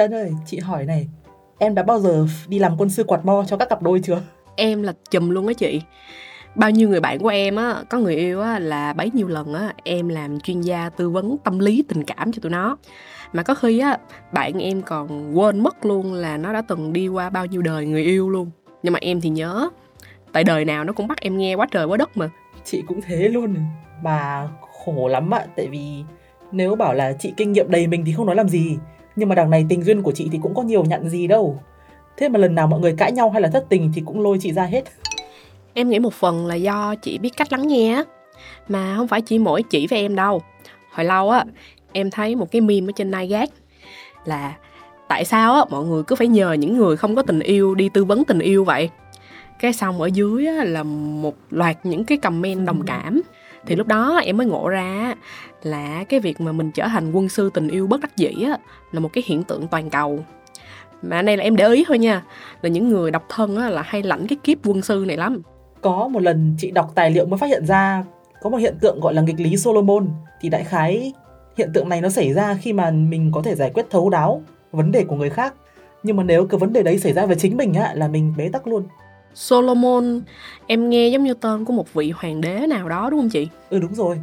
Trân ơi, chị hỏi này, em đã bao giờ đi làm quân sư quạt mo cho các cặp đôi chưa? Em là chùm luôn á chị. Bao nhiêu người bạn của em á, có người yêu á là bấy nhiêu lần á em làm chuyên gia tư vấn tâm lý tình cảm cho tụi nó. Mà có khi á bạn em còn quên mất luôn là nó đã từng đi qua bao nhiêu đời người yêu luôn. Nhưng mà em thì nhớ, tại đời nào nó cũng bắt em nghe quá trời quá đất mà. Chị cũng thế luôn. Mà khổ lắm ạ, tại vì nếu bảo là chị kinh nghiệm đầy mình thì không nói làm gì nhưng mà đằng này tình duyên của chị thì cũng có nhiều nhận gì đâu. Thế mà lần nào mọi người cãi nhau hay là thất tình thì cũng lôi chị ra hết. Em nghĩ một phần là do chị biết cách lắng nghe á. Mà không phải chỉ mỗi chị với em đâu. Hồi lâu á em thấy một cái meme ở trên nai gác là tại sao á mọi người cứ phải nhờ những người không có tình yêu đi tư vấn tình yêu vậy? Cái xong ở dưới á, là một loạt những cái comment đồng cảm thì lúc đó em mới ngộ ra là cái việc mà mình trở thành quân sư tình yêu bất đắc dĩ á, là một cái hiện tượng toàn cầu. Mà này là em để ý thôi nha là những người độc thân á, là hay lãnh cái kiếp quân sư này lắm. Có một lần chị đọc tài liệu mới phát hiện ra có một hiện tượng gọi là nghịch lý Solomon. Thì đại khái hiện tượng này nó xảy ra khi mà mình có thể giải quyết thấu đáo vấn đề của người khác. Nhưng mà nếu cái vấn đề đấy xảy ra với chính mình á là mình bế tắc luôn. Solomon em nghe giống như tên của một vị hoàng đế nào đó đúng không chị? Ừ đúng rồi.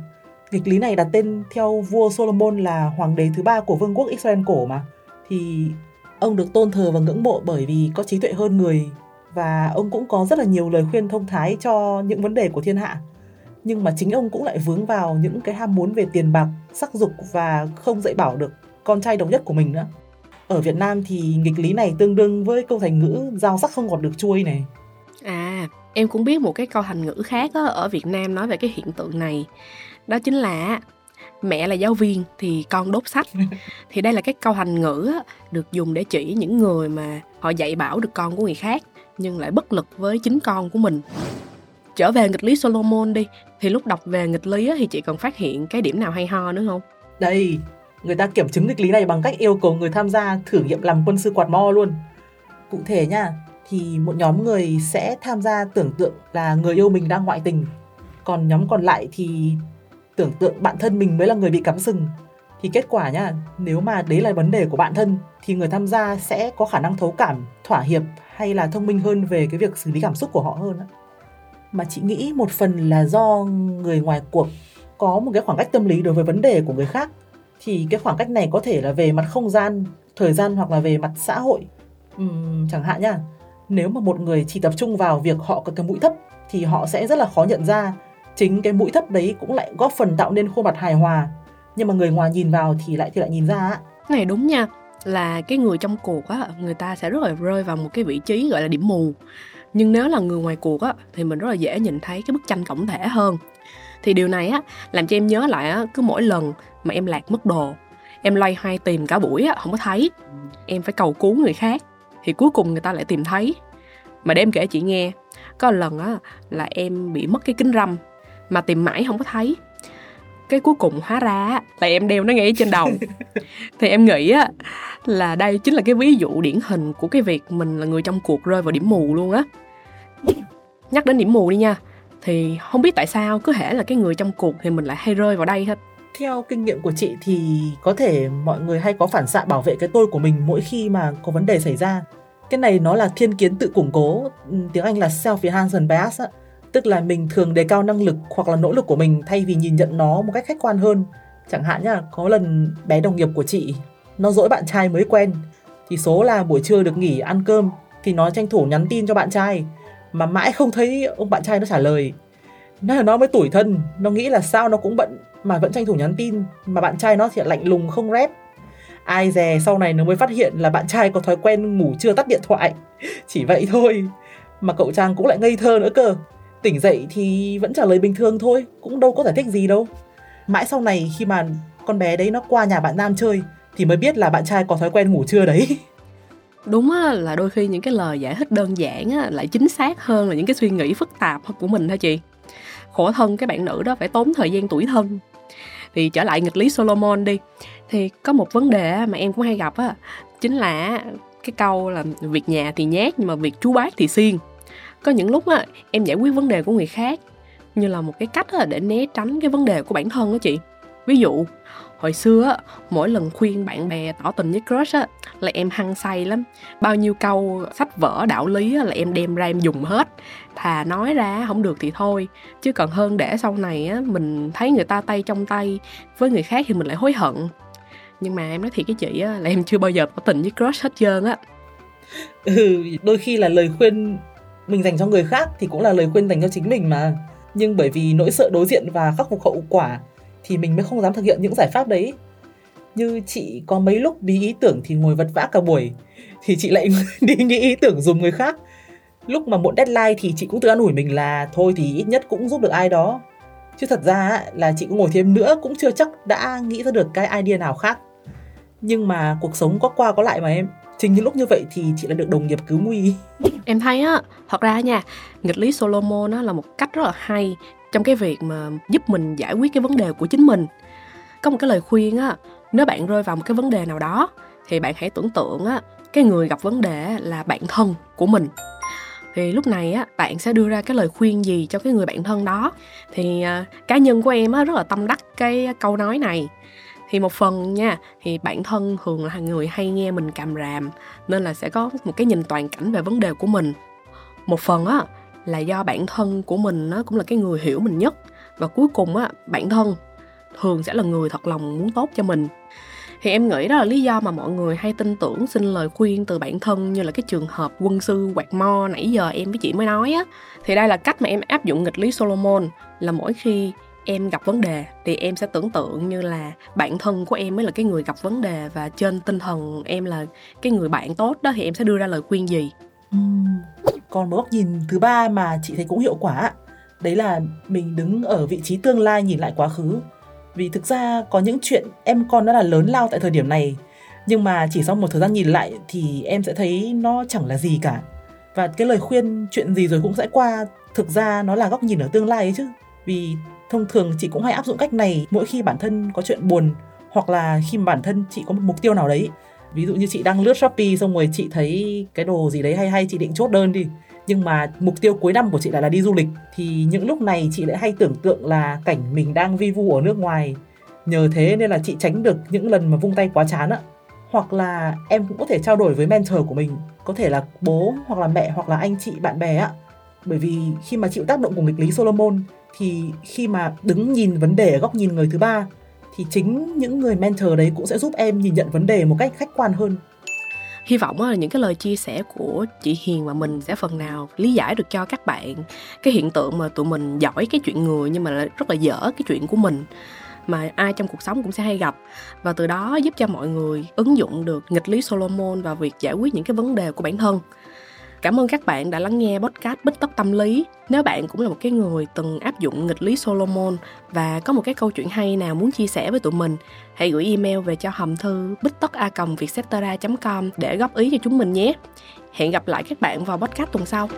Nghịch lý này đặt tên theo vua Solomon là hoàng đế thứ ba của vương quốc Israel cổ mà. Thì ông được tôn thờ và ngưỡng mộ bởi vì có trí tuệ hơn người và ông cũng có rất là nhiều lời khuyên thông thái cho những vấn đề của thiên hạ. Nhưng mà chính ông cũng lại vướng vào những cái ham muốn về tiền bạc, sắc dục và không dạy bảo được con trai độc nhất của mình nữa. Ở Việt Nam thì nghịch lý này tương đương với câu thành ngữ dao sắc không gọt được chuôi này. À, em cũng biết một cái câu thành ngữ khác á, ở Việt Nam nói về cái hiện tượng này. Đó chính là mẹ là giáo viên thì con đốt sách. thì đây là cái câu thành ngữ được dùng để chỉ những người mà họ dạy bảo được con của người khác nhưng lại bất lực với chính con của mình. Trở về nghịch lý Solomon đi, thì lúc đọc về nghịch lý thì chị cần phát hiện cái điểm nào hay ho nữa không? Đây, người ta kiểm chứng nghịch lý này bằng cách yêu cầu người tham gia thử nghiệm làm quân sư quạt mo luôn. Cụ thể nha, thì một nhóm người sẽ tham gia tưởng tượng là người yêu mình đang ngoại tình. Còn nhóm còn lại thì tưởng tượng bạn thân mình mới là người bị cắm sừng. Thì kết quả nhá nếu mà đấy là vấn đề của bạn thân thì người tham gia sẽ có khả năng thấu cảm thỏa hiệp hay là thông minh hơn về cái việc xử lý cảm xúc của họ hơn mà chị nghĩ một phần là do người ngoài cuộc có một cái khoảng cách tâm lý đối với vấn đề của người khác. Thì cái khoảng cách này có thể là về mặt không gian thời gian hoặc là về mặt xã hội. Uhm, chẳng hạn nhá nếu mà một người chỉ tập trung vào việc họ có cái mũi thấp, thì họ sẽ rất là khó nhận ra. Chính cái mũi thấp đấy cũng lại góp phần tạo nên khuôn mặt hài hòa. Nhưng mà người ngoài nhìn vào thì lại thì lại nhìn ra á. Này, đúng nha. Là cái người trong cuộc á, người ta sẽ rất là rơi vào một cái vị trí gọi là điểm mù. Nhưng nếu là người ngoài cuộc á, thì mình rất là dễ nhìn thấy cái bức tranh tổng thể hơn. Thì điều này á, làm cho em nhớ lại á, cứ mỗi lần mà em lạc mất đồ em loay hoay tìm cả buổi á, không có thấy. Em phải cầu cứu người khác thì cuối cùng người ta lại tìm thấy. Mà để em kể chị nghe có một lần á là em bị mất cái kính râm mà tìm mãi không có thấy. Cái cuối cùng hóa ra là em đeo nó ngay trên đầu. Thì em nghĩ á là đây chính là cái ví dụ điển hình của cái việc mình là người trong cuộc rơi vào điểm mù luôn á. Nhắc đến điểm mù đi nha thì không biết tại sao cứ hễ là cái người trong cuộc thì mình lại hay rơi vào đây hết. Theo kinh nghiệm của chị thì có thể mọi người hay có phản xạ bảo vệ cái tôi của mình mỗi khi mà có vấn đề xảy ra cái này nó là thiên kiến tự củng cố ừ, tiếng anh là self enhancement bias á. Tức là mình thường đề cao năng lực hoặc là nỗ lực của mình thay vì nhìn nhận nó một cách khách quan hơn. Chẳng hạn nhá, có lần bé đồng nghiệp của chị, nó dỗi bạn trai mới quen. Thì số là buổi trưa được nghỉ ăn cơm, thì nó tranh thủ nhắn tin cho bạn trai. Mà mãi không thấy ông bạn trai nó trả lời. Nó là nó mới tủi thân, nó nghĩ là sao nó cũng bận, mà vẫn tranh thủ nhắn tin. Mà bạn trai nó thì lạnh lùng không rep ai dè sau này nó mới phát hiện là bạn trai có thói quen ngủ chưa tắt điện thoại. Chỉ vậy thôi mà cậu trang cũng lại ngây thơ nữa cơ. Tỉnh dậy thì vẫn trả lời bình thường thôi cũng đâu có giải thích gì đâu. Mãi sau này khi mà con bé đấy nó qua nhà bạn nam chơi thì mới biết là bạn trai có thói quen ngủ trưa đấy. Đúng á, là đôi khi những cái lời giải thích đơn giản á, lại chính xác hơn là những cái suy nghĩ phức tạp của mình hả chị. Khổ thân cái bạn nữ đó phải tốn thời gian tuổi thân thì trở lại nghịch lý Solomon đi. Thì có một vấn đề mà em cũng hay gặp á, chính là cái câu là việc nhà thì nhát nhưng mà việc chú bác thì xiên. Có những lúc á, em giải quyết vấn đề của người khác như là một cái cách để né tránh cái vấn đề của bản thân đó chị ví dụ hồi xưa á mỗi lần khuyên bạn bè tỏ tình với crush á là em hăng say lắm. Bao nhiêu câu sách vở đạo lý á, là em đem ra em dùng hết. Thà nói ra không được thì thôi. Chứ còn hơn để sau này á mình thấy người ta tay trong tay với người khác thì mình lại hối hận. Nhưng mà em nói thiệt cái chị á là em chưa bao giờ tỏ tình với crush hết trơn á. Ừ đôi khi là lời khuyên mình dành cho người khác thì cũng là lời khuyên dành cho chính mình mà. Nhưng bởi vì nỗi sợ đối diện và khắc phục hậu quả thì mình mới không dám thực hiện những giải pháp đấy. Như chị có mấy lúc bí ý tưởng thì ngồi vật vã cả buổi, thì chị lại đi nghĩ ý tưởng dùng người khác. Lúc mà muộn deadline thì chị cũng tự an ủi mình là thôi thì ít nhất cũng giúp được ai đó. Chứ thật ra là chị cũng ngồi thêm nữa cũng chưa chắc đã nghĩ ra được cái idea nào khác. Nhưng mà cuộc sống có qua có lại mà em. Chính những lúc như vậy thì chị lại được đồng nghiệp cứu nguy. Em thấy á, thật ra nha, nghịch lý solomon nó là một cách rất là hay trong cái việc mà giúp mình giải quyết cái vấn đề của chính mình. Có một cái lời khuyên á, nếu bạn rơi vào một cái vấn đề nào đó, thì bạn hãy tưởng tượng á, cái người gặp vấn đề là bạn thân của mình. Thì lúc này á, bạn sẽ đưa ra cái lời khuyên gì cho cái người bạn thân đó? Thì à, cá nhân của em á, rất là tâm đắc cái câu nói này. Thì một phần nha, thì bản thân thường là người hay nghe mình càm ràm, nên là sẽ có một cái nhìn toàn cảnh về vấn đề của mình. Một phần á là do bản thân của mình nó cũng là cái người hiểu mình nhất. Và cuối cùng á, bản thân thường sẽ là người thật lòng muốn tốt cho mình. Thì em nghĩ đó là lý do mà mọi người hay tin tưởng xin lời khuyên từ bản thân như là cái trường hợp quân sư quạt mo nãy giờ em với chị mới nói á. Thì đây là cách mà em áp dụng nghịch lý solomon, là mỗi khi em gặp vấn đề thì em sẽ tưởng tượng như là bản thân của em mới là cái người gặp vấn đề và trên tinh thần em là cái người bạn tốt đó thì em sẽ đưa ra lời khuyên gì còn một góc nhìn thứ ba mà chị thấy cũng hiệu quả. Đấy là mình đứng ở vị trí tương lai nhìn lại quá khứ. Vì thực ra có những chuyện em con nó là lớn lao tại thời điểm này, nhưng mà chỉ sau một thời gian nhìn lại thì em sẽ thấy nó chẳng là gì cả. Và cái lời khuyên chuyện gì rồi cũng sẽ qua. Thực ra nó là góc nhìn ở tương lai ấy chứ. Vì thông thường chị cũng hay áp dụng cách này mỗi khi bản thân có chuyện buồn, hoặc là khi bản thân chị có một mục tiêu nào đấy ví dụ như chị đang lướt shopee xong rồi chị thấy cái đồ gì đấy hay hay, chị định chốt đơn đi. Nhưng mà mục tiêu cuối năm của chị lại là đi du lịch. Thì những lúc này chị lại hay tưởng tượng là cảnh mình đang vi vu ở nước ngoài. Nhờ thế nên là chị tránh được những lần mà vung tay quá chán ạ hoặc là em cũng có thể trao đổi với mentor của mình. Có thể là bố hoặc là mẹ hoặc là anh chị bạn bè ạ bởi vì khi mà chịu tác động của nghịch lý Solomon, thì khi mà đứng nhìn vấn đề ở góc nhìn người thứ ba thì chính những người mentor đấy cũng sẽ giúp em nhìn nhận vấn đề một cách khách quan hơn. Hy vọng là những cái lời chia sẻ của chị Hiền và mình sẽ phần nào lý giải được cho các bạn cái hiện tượng mà tụi mình giỏi cái chuyện người nhưng mà rất là dở cái chuyện của mình, mà ai trong cuộc sống cũng sẽ hay gặp. Và từ đó giúp cho mọi người ứng dụng được nghịch lý Solomon vào việc giải quyết những cái vấn đề của bản thân. Cảm ơn các bạn đã lắng nghe podcast Bích tóc Tâm Lý. Nếu bạn cũng là một cái người từng áp dụng nghịch lý Solomon và có một cái câu chuyện hay nào muốn chia sẻ với tụi mình, hãy gửi email về cho hòm thư bích tất a com để góp ý cho chúng mình nhé. Hẹn gặp lại các bạn vào podcast tuần sau.